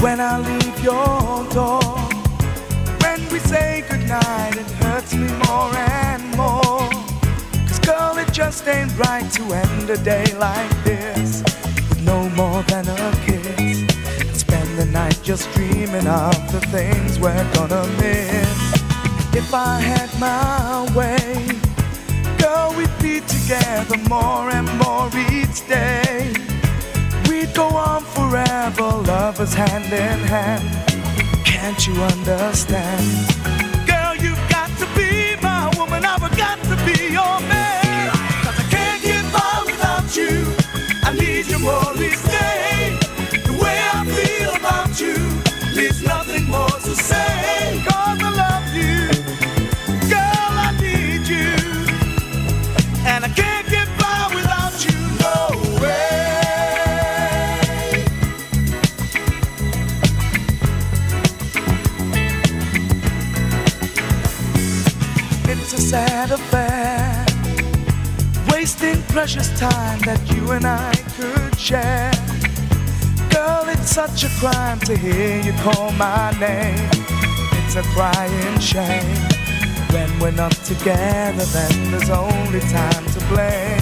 When I leave your door, when we say goodnight, it hurts me more and more. Cause girl, it just ain't right to end a day like this with no more than a kiss. And spend the night just dreaming of the things we're gonna miss. If I had my way, girl, we'd be together more and more each day. We'd go on forever, lovers hand in hand. Can't you understand? Girl, you've got to be my woman, I've got to be your man. Sad affair, wasting precious time that you and I could share. Girl, it's such a crime to hear you call my name. It's a crying shame. When we're not together, then there's only time to blame.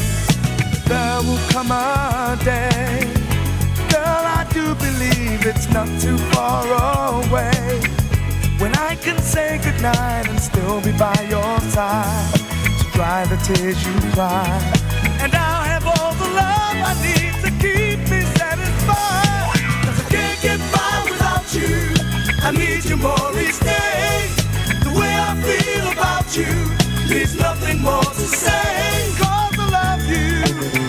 There will come a day, girl, I do believe it's not too far away. When I can say goodnight and still be by your side to dry the tears you cry. And I'll have all the love I need to keep me satisfied. Cause I can't get by without you. I need you more each day. The way I feel about you leaves nothing more to say. Cause I love you.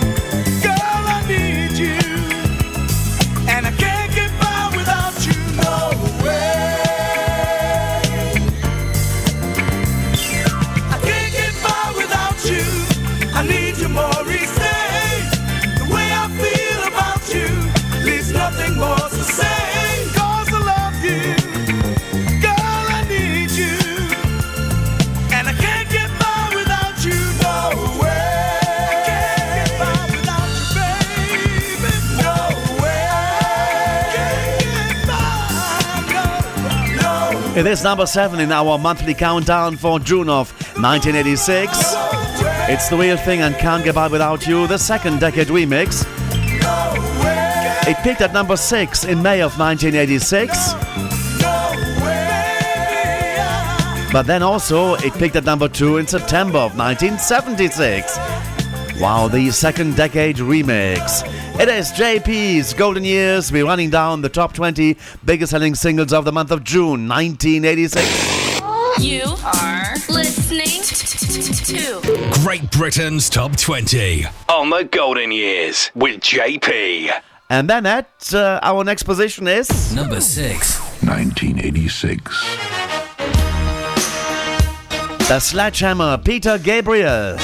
It is number seven in our monthly countdown for June of 1986. It's the real thing and can't get by without you, the second decade remix. It peaked at number six in May of 1986. But then also it peaked at number two in September of 1976. Wow, the second decade remix. It is JP's Golden Years. We're running down the top 20 biggest selling singles of the month of June 1986. You are listening to Great Britain's Top 20 on the Golden Years with JP. And then at uh, our next position is Number six. 1986. the Sledgehammer Peter Gabriel.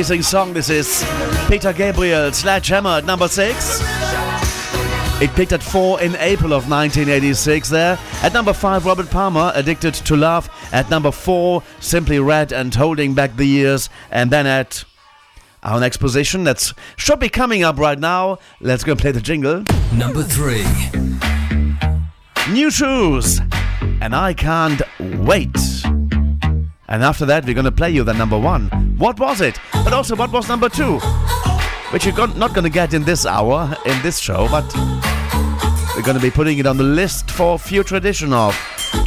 Amazing song this is. Peter Gabriel, Sledgehammer at number 6. It peaked at 4 in April of 1986 there. At number 5, Robert Palmer, Addicted to Love. At number 4, Simply Red and Holding Back the Years. And then at our next position, that should be coming up right now. Let's go play the jingle. Number 3. Nu Shooz. And I can't wait. And after that, we're going to play you the number one. What was it? But also, what was number two? Which you're not going to get in this hour, in this show, but we're going to be putting it on the list for future edition of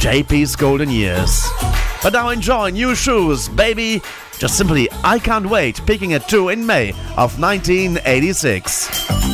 JP's Golden Years. But now enjoy Nu Shooz, baby. Just simply, I can't wait. Peaking at two in May of 1986.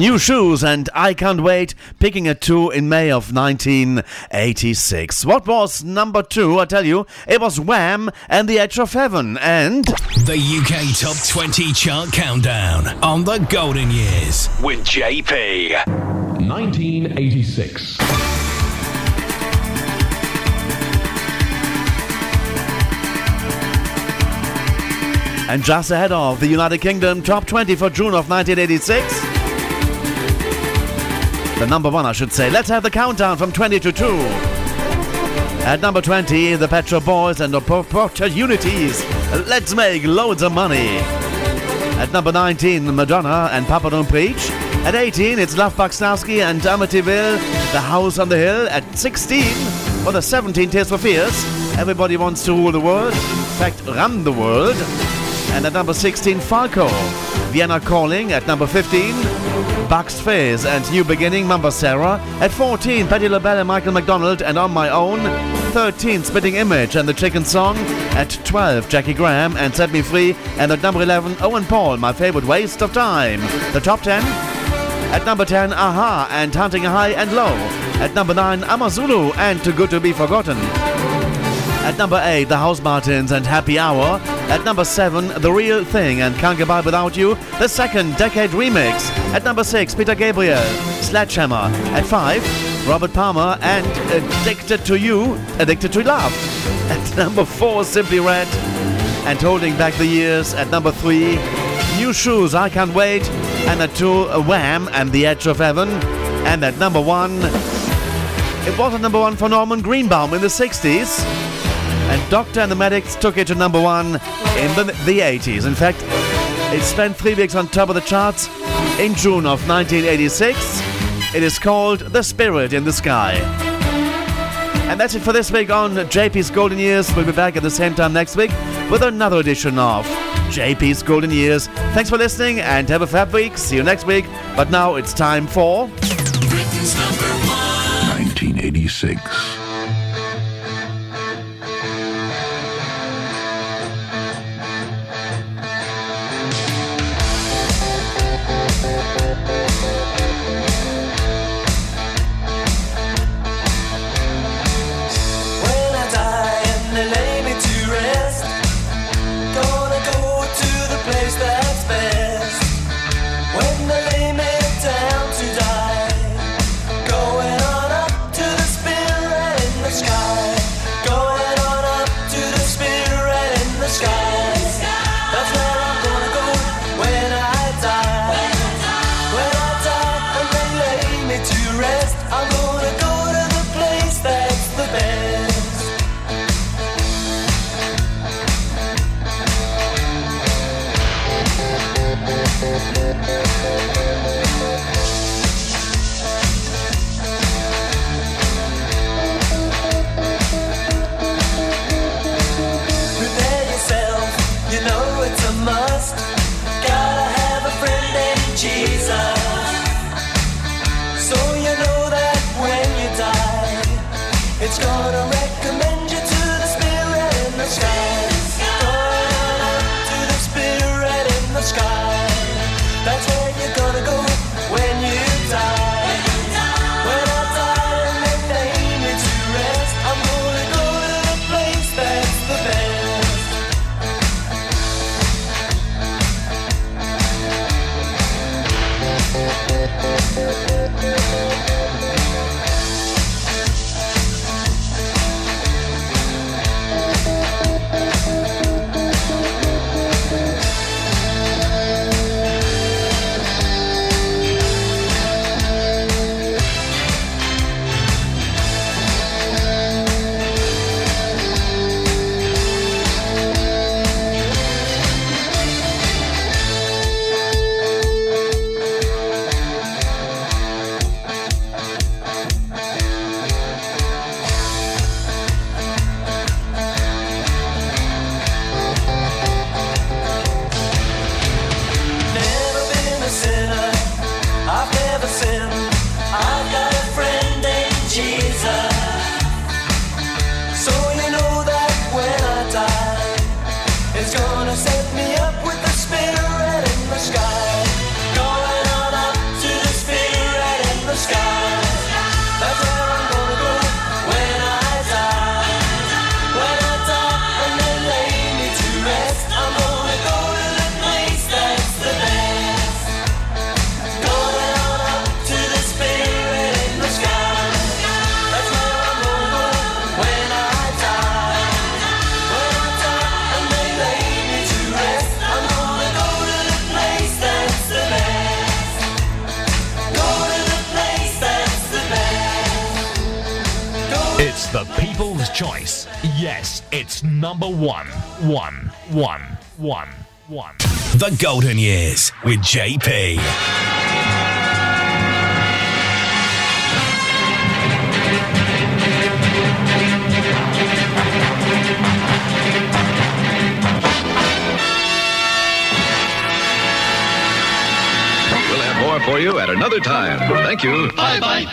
Nu Shooz, and I can't wait. Picking a two in May of 1986. What was number two? I tell you, it was Wham and the Edge of Heaven, and The UK Top 20 Chart Countdown on the Golden Years with JP. 1986. and just ahead of the United Kingdom Top 20 for June of 1986. The number one, I should say. Let's have the countdown from 20 to 2. At number 20, the Pet Shop Boys and the Opportunities. Let's make loads of money. At number 19, Madonna and Papa Don't Preach. At 18, it's Lovebug Starski and Amityville, The House on the Hill. At 16, for the 17 Tears for Fears, Everybody Wants to Rule the World. In fact, run the world. And at number 16, Falco. Vienna Calling at number 15. Bucks Fizz and New Beginning, Mamba Seyra. At 14, Patti LaBelle and Michael McDonald and On My Own. 13, Spitting Image and The Chicken Song. At 12, Jaki Graham and Set Me Free. And at number 11, Owen Paul, My Favorite Waste of Time. The top 10. At number 10, A-ha and Hunting High and Low. At number 9, Amazulu and Too Good to Be Forgotten. At number 8, The Housemartins and Happy Hour. At number 7, The Real Thing and Can't Get By Without You, the second decade remix. At number 6, Peter Gabriel, Sledgehammer. At 5, Robert Palmer and Addicted to You, Addicted to Love. At number 4, Simply Red and Holding Back the Years. At number 3, Nu Shooz, I Can't Wait. And at 2, Wham and The Edge of Heaven. And at number 1, it was at number 1 for Norman Greenbaum in the 60s. And Doctor and the Medics took it to number one in the, the 80s. In fact, it spent three weeks on top of the charts in June of 1986. It is called The Spirit in the Sky. And that's it for this week on JP's Golden Years. We'll be back at the same time next week with another edition of JP's Golden Years. Thanks for listening and have a fab week. See you next week. But now it's time for. Britain's number one. 1986. one. One. The Golden Years with JP. We'll have more for you at another time. Thank you. Bye bye.